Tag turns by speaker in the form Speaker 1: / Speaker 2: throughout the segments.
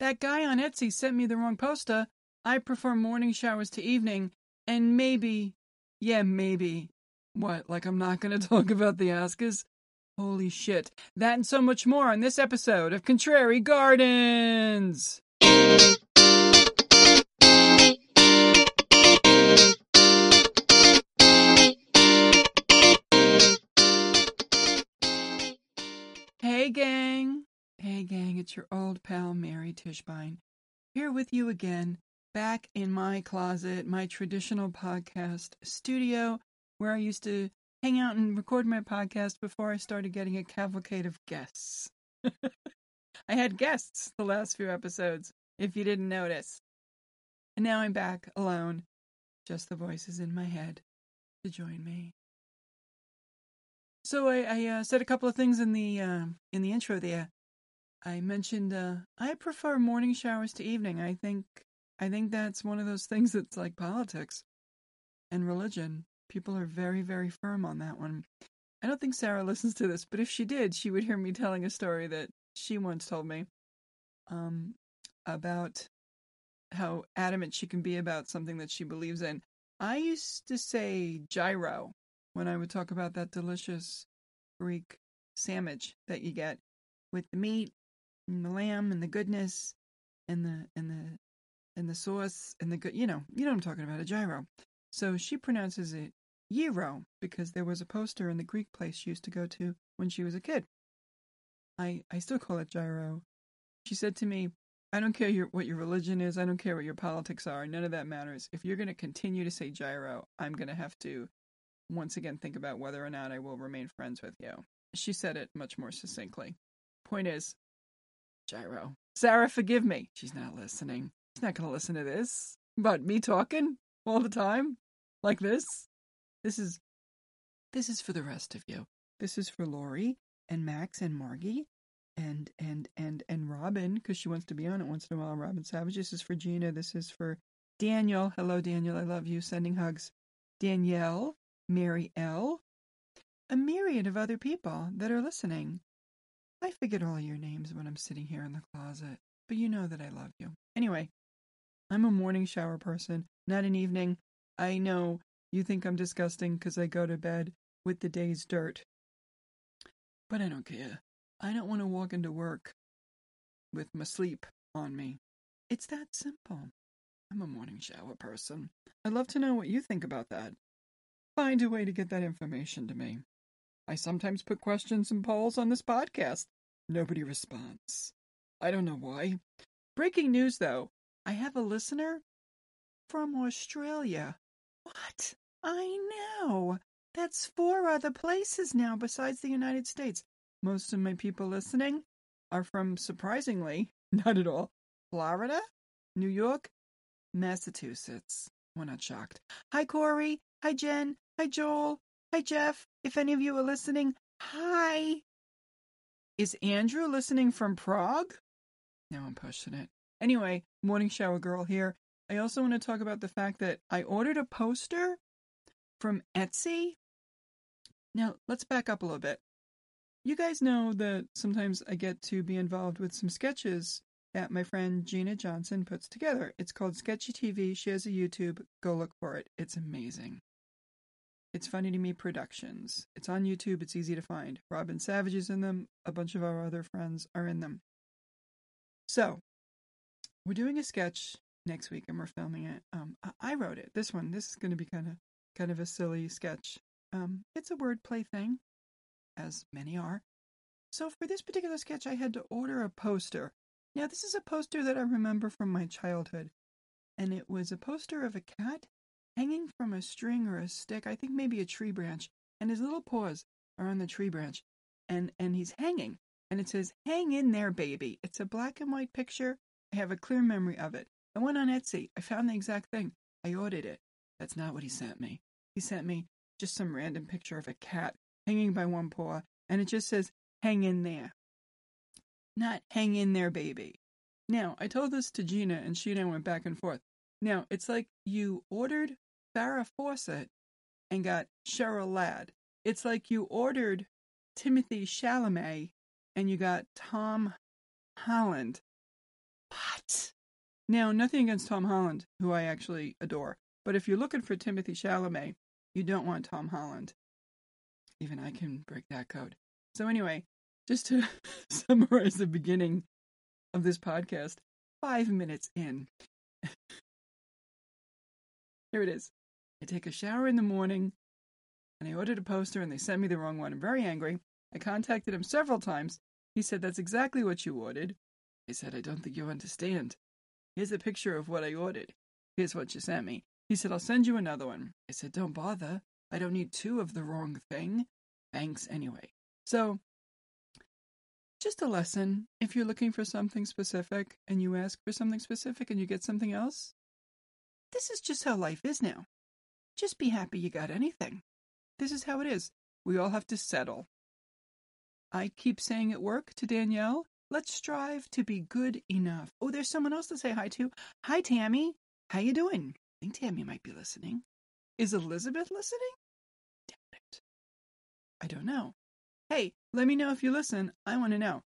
Speaker 1: that guy on Etsy sent me the wrong poster. I prefer morning showers to evening, and maybe, yeah, maybe. What, like I'm not going to talk about the Oscars? Holy shit. That and so much more on this episode of Contrary Gardens! Hey, gang, it's your old pal Mary Tischbein. Here with you again, back in my closet, my traditional podcast studio, where I used to hang out and record my podcast before I started getting a cavalcade of guests. I had guests the last few episodes, if you didn't notice. And now I'm back alone, just the voices in my head to join me. So I, I uh, said a couple of things in the uh, in the intro there. I mentioned uh, I prefer morning showers to evening. I think I think that's one of those things that's like politics and religion. People are very very firm on that one. I don't think Sarah listens to this, but if she did, she would hear me telling a story that she once told me um, about how adamant she can be about something that she believes in. I used to say gyro when I would talk about that delicious Greek sandwich that you get with the meat and the lamb and the goodness and the and the and the sauce and the good you know you know what I'm talking about a gyro. So she pronounces it gyro because there was a poster in the Greek place she used to go to when she was a kid. I I still call it gyro. She said to me, "I don't care your, what your religion is. I don't care what your politics are. None of that matters. If you're going to continue to say gyro, I'm going to have to once again think about whether or not I will remain friends with you." She said it much more succinctly. Point is, gyro. Sarah, forgive me. She's not listening. She's not going to listen to this. But me talking all the time like this. This is this is for the rest of you. This is for Lori and Max and Margie and and and and Robin because she wants to be on it once in a while. Robin Savage. This is for Gina. This is for Daniel. Hello, Daniel. I love you. Sending hugs. Danielle, Mary L, a myriad of other people that are listening. I forget all your names when I'm sitting here in the closet, but you know that I love you. Anyway, I'm a morning shower person, not an evening. I know you think I'm disgusting because I go to bed with the day's dirt. But I don't care. I don't want to walk into work with my sleep on me. It's that simple. I'm a morning shower person. I'd love to know what you think about that. Find a way to get that information to me. I sometimes put questions and polls on this podcast. Nobody responds. I don't know why. Breaking news, though. I have a listener from Australia. What? I know. That's four other places now besides the United States. Most of my people listening are from, surprisingly, not at all, Florida, New York, Massachusetts. We're not shocked. Hi, Corey. Hi, Jen. Hi, Joel. Hi, Jeff. If any of you are listening, hi. Is Andrew listening from Prague? Now I'm pushing it. Anyway, morning shower girl here. I also want to talk about the fact that I ordered a poster from Etsy. Now, let's back up a little bit. You guys know that sometimes I get to be involved with some sketches that my friend Gina Johnson puts together. It's called Sketchy TV. She has a YouTube. Go look for it. It's amazing. It's Funny to Me Productions. It's on YouTube. It's easy to find. Robin Savage is in them. A bunch of our other friends are in them. So, we're doing a sketch next week and we're filming it. Um, I wrote it. This one. This is going to be kind of kind of a silly sketch. Um, it's a wordplay thing, as many are. So for this particular sketch, I had to order a poster. Now, this is a poster that I remember from my childhood, and it was a poster of a cat hanging from a string or a stick, I think maybe a tree branch, and his little paws are on the tree branch, and and he's hanging, and it says "Hang in there, baby." It's a black and white picture. I have a clear memory of it. I went on Etsy. I found the exact thing. I ordered it. That's not what he sent me. He sent me just some random picture of a cat hanging by one paw, and it just says, hang in there. Not hang in there, baby. Now, I told this to Gina, and she and I went back and forth. Now, it's like you ordered Farrah Fawcett and got Cheryl Ladd. It's like you ordered Timothy Chalamet and you got Tom Holland. What? Now, nothing against Tom Holland, who I actually adore, but if you're looking for Timothy Chalamet, you don't want Tom Holland. Even I can break that code. So, anyway, just to summarize the beginning of this podcast, five minutes in. Here it is. I take a shower in the morning and I ordered a poster and they sent me the wrong one. I'm very angry. I contacted him several times. He said, That's exactly what you ordered. I said, I don't think you understand. Here's a picture of what I ordered. Here's what you sent me. He said, I'll send you another one. I said, Don't bother. I don't need two of the wrong thing. Thanks anyway. So, just a lesson. If you're looking for something specific and you ask for something specific and you get something else, this is just how life is now. Just be happy you got anything. This is how it is. We all have to settle. I keep saying at work to Danielle, let's strive to be good enough. Oh, there's someone else to say hi to. Hi, Tammy. How you doing? I think Tammy might be listening. Is Elizabeth listening? Damn it. I don't know. Hey, let me know if you listen. I want to know.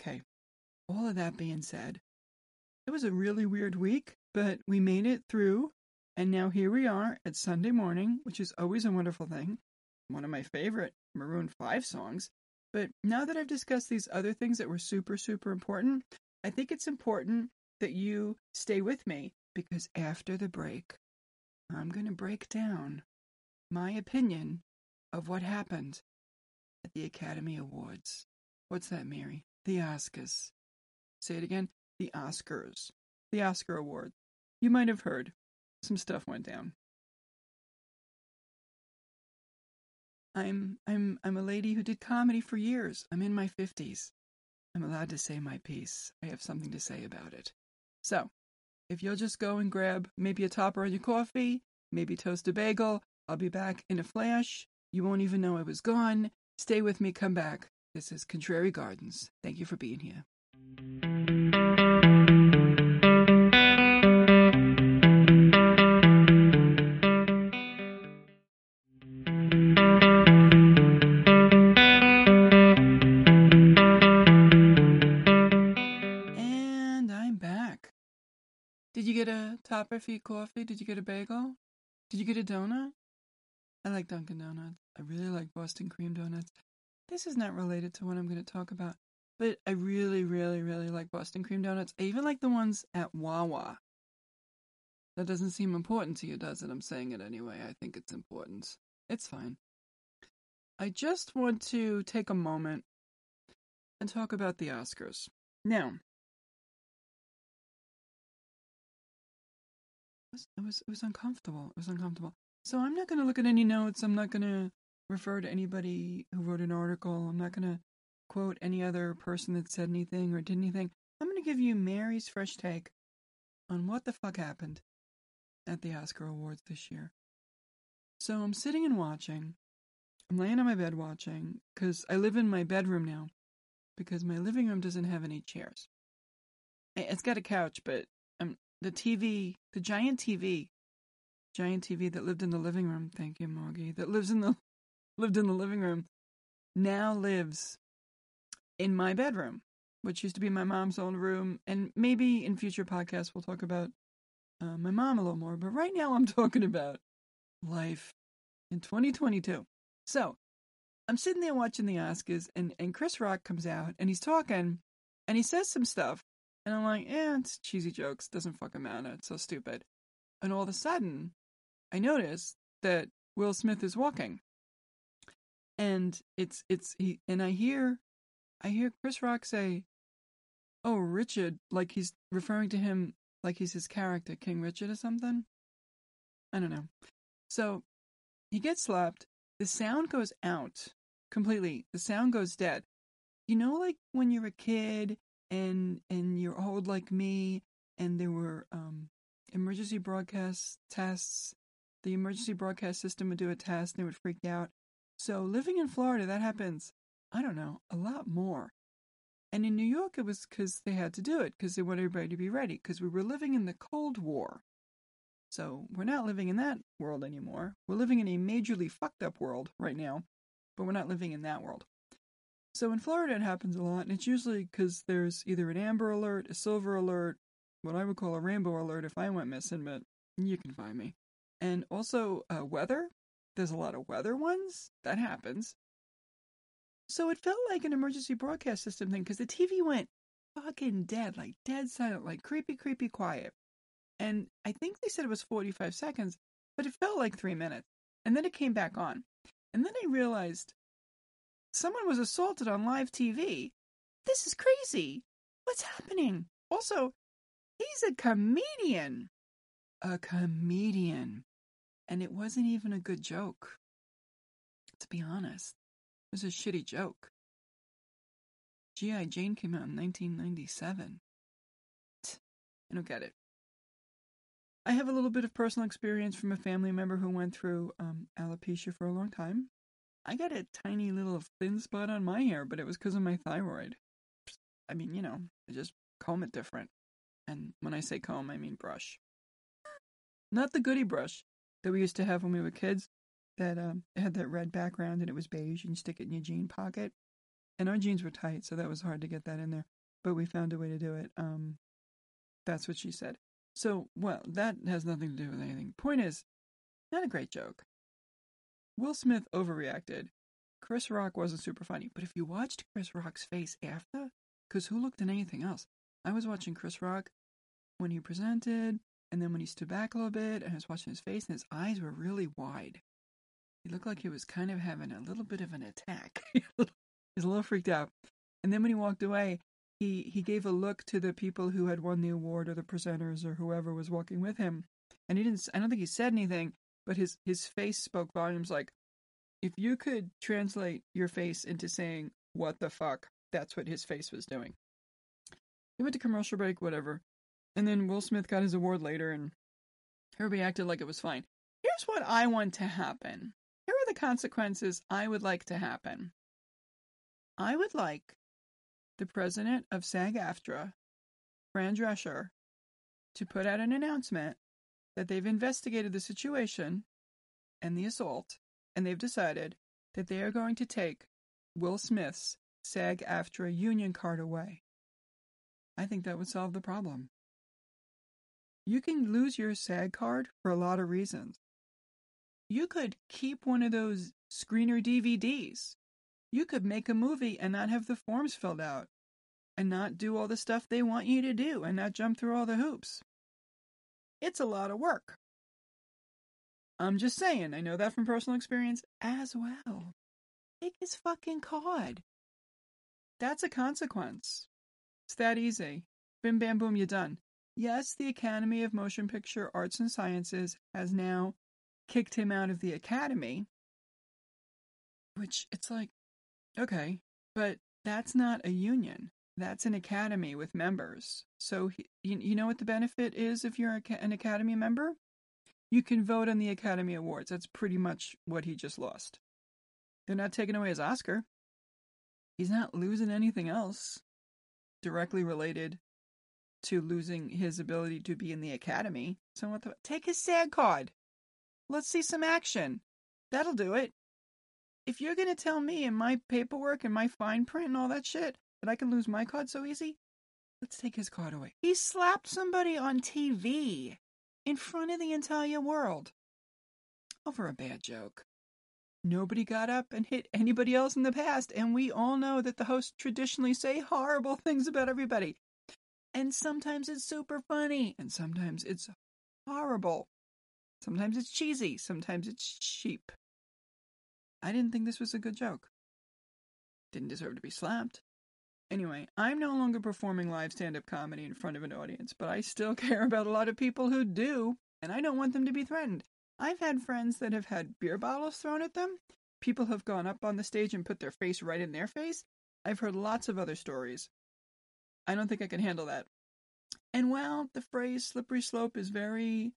Speaker 1: Okay. All of that being said, it was a really weird week, but we made it through. And now here we are at Sunday morning, which is always a wonderful thing. One of my favorite Maroon 5 songs. But now that I've discussed these other things that were super, super important, I think it's important that you stay with me because after the break, I'm going to break down my opinion of what happened at the Academy Awards. What's that, Mary? The Oscars. Say it again. The Oscars. The Oscar Awards. You might have heard some stuff went down. I'm I'm I'm a lady who did comedy for years. I'm in my 50s. I'm allowed to say my piece. I have something to say about it. So, if you'll just go and grab maybe a topper on your coffee, maybe toast a bagel, I'll be back in a flash. You won't even know I was gone. Stay with me, come back. This is Contrary Gardens. Thank you for being here. Your coffee? Did you get a bagel? Did you get a donut? I like Dunkin' Donuts. I really like Boston cream donuts. This is not related to what I'm going to talk about, but I really, really, really like Boston cream donuts. I even like the ones at Wawa. That doesn't seem important to you, does it? I'm saying it anyway. I think it's important. It's fine. I just want to take a moment and talk about the Oscars. Now, was, it was it was uncomfortable. It was uncomfortable. So I'm not going to look at any notes. I'm not going to refer to anybody who wrote an article. I'm not going to quote any other person that said anything or did anything. I'm going to give you Mary's fresh take on what the fuck happened at the Oscar Awards this year. So I'm sitting and watching. I'm laying on my bed watching because I live in my bedroom now because my living room doesn't have any chairs. It's got a couch, but um, the TV, the giant TV giant TV that lived in the living room. Thank you, Moggy. That lives in the lived in the living room now lives in my bedroom, which used to be my mom's old room. And maybe in future podcasts we'll talk about uh, my mom a little more. But right now I'm talking about life in 2022. So I'm sitting there watching the Oscars, and and Chris Rock comes out and he's talking, and he says some stuff, and I'm like, eh, it's cheesy jokes. Doesn't fucking matter. It's so stupid. And all of a sudden, I notice that Will Smith is walking. And it's it's he and I hear I hear Chris Rock say, "Oh, Richard," like he's referring to him like he's his character, King Richard or something. I don't know. So he gets slapped. The sound goes out completely. The sound goes dead. You know, like when you're a kid and and you're like me, and there were um, emergency broadcast tests the emergency broadcast system would do a test and they would freak out. So living in Florida, that happens, I don't know, a lot more. And in New York, it was because they had to do it because they wanted everybody to be ready because we were living in the Cold War. So we're not living in that world anymore. We're living in a majorly fucked up world right now, but we're not living in that world. So in Florida, it happens a lot, and it's usually because there's either an amber alert, a silver alert, what I would call a rainbow alert if I went missing, but you can find me. And also uh, weather. There's a lot of weather ones. That happens. So it felt like an emergency broadcast system thing because the TV went fucking dead, like dead silent, like creepy, creepy quiet. And I think they said it was 45 seconds, but it felt like three minutes. And then it came back on. And then I realized someone was assaulted on live TV. This is crazy. What's happening? Also, he's a comedian. A comedian. And it wasn't even a good joke. To be honest, it was a shitty joke. G.I. Jane came out in 1997. I don't get it. I have a little bit of personal experience from a family member who went through um, alopecia for a long time. I got a tiny little thin spot on my hair, but it was because of my thyroid. I mean, you know, I just comb it different. And when I say comb, I mean brush. Not the goody brush that we used to have when we were kids that um, had that red background and it was beige and you stick it in your jean pocket. And our jeans were tight, so that was hard to get that in there. But we found a way to do it. Um, that's what she said. So, well, that has nothing to do with anything. Point is, not a great joke. Will Smith overreacted. Chris Rock wasn't super funny, but if you watched Chris Rock's face after, because who looked at anything else? I was watching Chris Rock when he presented, and then when he stood back a little bit, and I was watching his face, and his eyes were really wide. He looked like he was kind of having a little bit of an attack. He's a little freaked out. And then when he walked away, he, he gave a look to the people who had won the award or the presenters or whoever was walking with him. And he didn't, I don't think he said anything, but his, his face spoke volumes like, if you could translate your face into saying, what the fuck, that's what his face was doing. He went to commercial break, whatever. And then Will Smith got his award later and everybody acted like it was fine. Here's what I want to happen. Here are the consequences I would like to happen. I would like the president of SAG AFTRA, Fran Drescher, to put out an announcement that they've investigated the situation and the assault, and they've decided that they are going to take Will Smith's SAG AFTRA union card away. I think that would solve the problem. You can lose your SAG card for a lot of reasons. You could keep one of those screener DVDs you could make a movie and not have the forms filled out and not do all the stuff they want you to do and not jump through all the hoops. It's a lot of work. I'm just saying, I know that from personal experience as well. Take his fucking card. That's a consequence. It's that easy. Bim bam boom, you're done. Yes, the Academy of Motion Picture Arts and Sciences has now kicked him out of the Academy. Which it's like, Okay, but that's not a union. That's an academy with members. So you, know what the benefit is if you're an academy member? You can vote on the Academy Awards. That's pretty much what he just lost. They're not taking away his Oscar. He's not losing anything else directly related to losing his ability to be in the Academy. So what the, take his SAG card. Let's see some action. That'll do it if you're gonna tell me in my paperwork and my fine print and all that shit that I can lose my card so easy, let's take his card away. He slapped somebody on TV in front of the entire world oh, over a bad joke. Nobody got up and hit anybody else in the past, and we all know that the hosts traditionally say horrible things about everybody. And sometimes it's super funny, and sometimes it's horrible. Sometimes it's cheesy, sometimes it's cheap. I didn't think this was a good joke. Didn't deserve to be slapped. Anyway, I'm no longer performing live stand up comedy in front of an audience, but I still care about a lot of people who do, and I don't want them to be threatened. I've had friends that have had beer bottles thrown at them. People have gone up on the stage and put their face right in their face. I've heard lots of other stories. I don't think I can handle that. And while the phrase slippery slope is very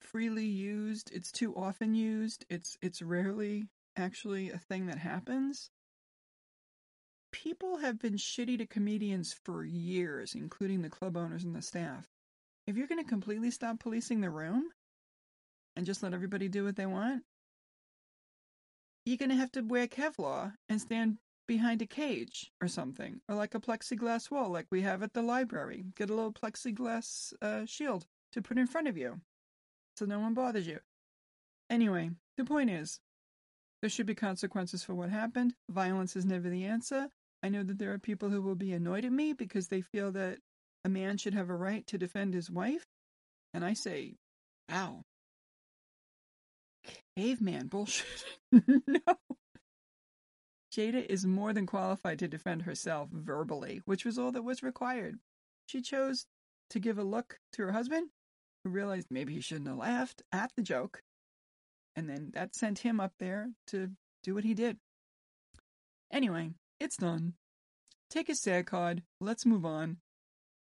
Speaker 1: freely used, it's too often used, it's it's rarely actually a thing that happens. People have been shitty to comedians for years, including the club owners and the staff. If you're going to completely stop policing the room and just let everybody do what they want, you're going to have to wear Kevlar and stand behind a cage or something, or like a plexiglass wall, like we have at the library. Get a little plexiglass uh, shield to put in front of you so no one bothers you. Anyway, the point is, there should be consequences for what happened. Violence is never the answer. I know that there are people who will be annoyed at me because they feel that a man should have a right to defend his wife. And I say, wow. Caveman bullshit. no. Jada is more than qualified to defend herself verbally, which was all that was required. She chose to give a look to her husband, who realized maybe he shouldn't have laughed at the joke, and then that sent him up there to do what he did. Anyway, it's done. Take a SAG card. Let's move on.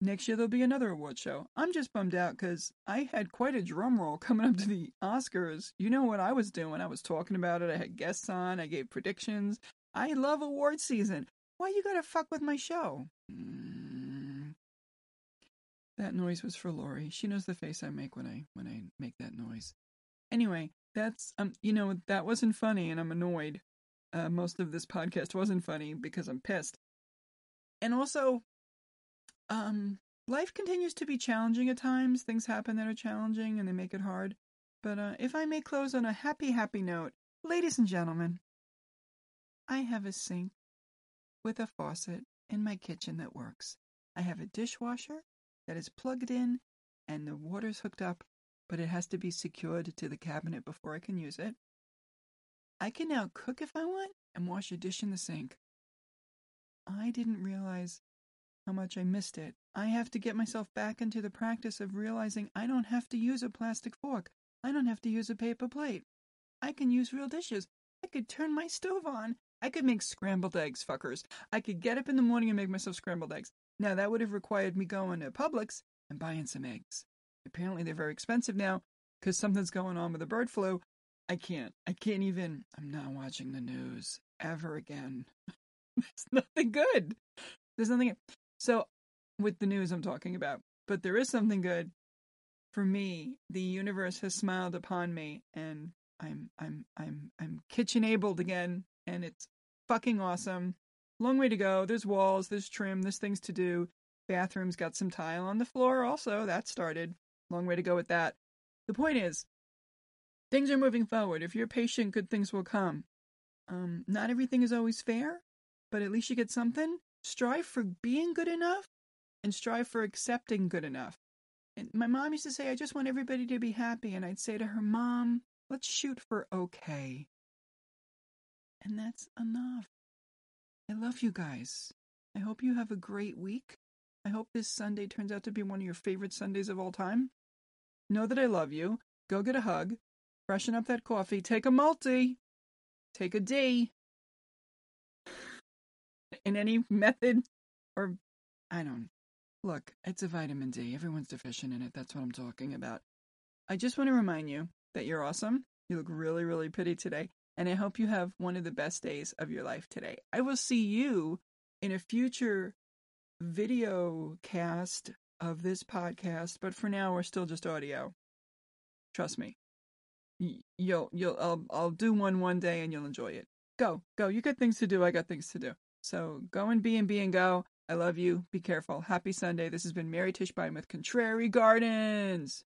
Speaker 1: Next year there'll be another award show. I'm just bummed out because I had quite a drum roll coming up to the Oscars. You know what I was doing? I was talking about it. I had guests on. I gave predictions. I love award season. Why you gotta fuck with my show? Mm. That noise was for Lori. She knows the face I make when I when I make that noise. Anyway, that's um you know that wasn't funny and I'm annoyed. Uh, most of this podcast wasn't funny because I'm pissed. And also, um, life continues to be challenging at times. Things happen that are challenging and they make it hard. But uh, if I may close on a happy, happy note, ladies and gentlemen, I have a sink with a faucet in my kitchen that works. I have a dishwasher that is plugged in and the water's hooked up, but it has to be secured to the cabinet before I can use it. I can now cook if I want and wash a dish in the sink. I didn't realize how much I missed it. I have to get myself back into the practice of realizing I don't have to use a plastic fork. I don't have to use a paper plate. I can use real dishes. I could turn my stove on. I could make scrambled eggs, fuckers. I could get up in the morning and make myself scrambled eggs. Now, that would have required me going to Publix and buying some eggs. Apparently, they're very expensive now because something's going on with the bird flu. I can't. I can't even. I'm not watching the news ever again. There's nothing good. There's nothing. So, with the news I'm talking about, but there is something good. For me, the universe has smiled upon me, and I'm I'm I'm I'm kitchen abled again, and it's fucking awesome. Long way to go. There's walls, there's trim, there's things to do. Bathroom's got some tile on the floor, also. That started. Long way to go with that. The point is, things are moving forward. If you're patient, good things will come. Um, not everything is always fair, but at least you get something. Strive for being good enough and strive for accepting good enough. And my mom used to say, I just want everybody to be happy. And I'd say to her, Mom, let's shoot for okay. And that's enough. I love you guys. I hope you have a great week. I hope this Sunday turns out to be one of your favorite Sundays of all time. Know that I love you. Go get a hug. Freshen up that coffee. Take a multi. Take a D. In any method or I don't look, it's a vitamin D. Everyone's deficient in it. That's what I'm talking about. I just want to remind you that you're awesome. You look really, really pretty today. And I hope you have one of the best days of your life today. I will see you in a future video cast of this podcast, but for now we're still just audio. Trust me. You'll you'll I'll I'll do one one day and you'll enjoy it. Go. Go. You got things to do. I got things to do. So go and be and be and go. I love you. Be careful. Happy Sunday. This has been Mary Tischbein with Contrary Gardens.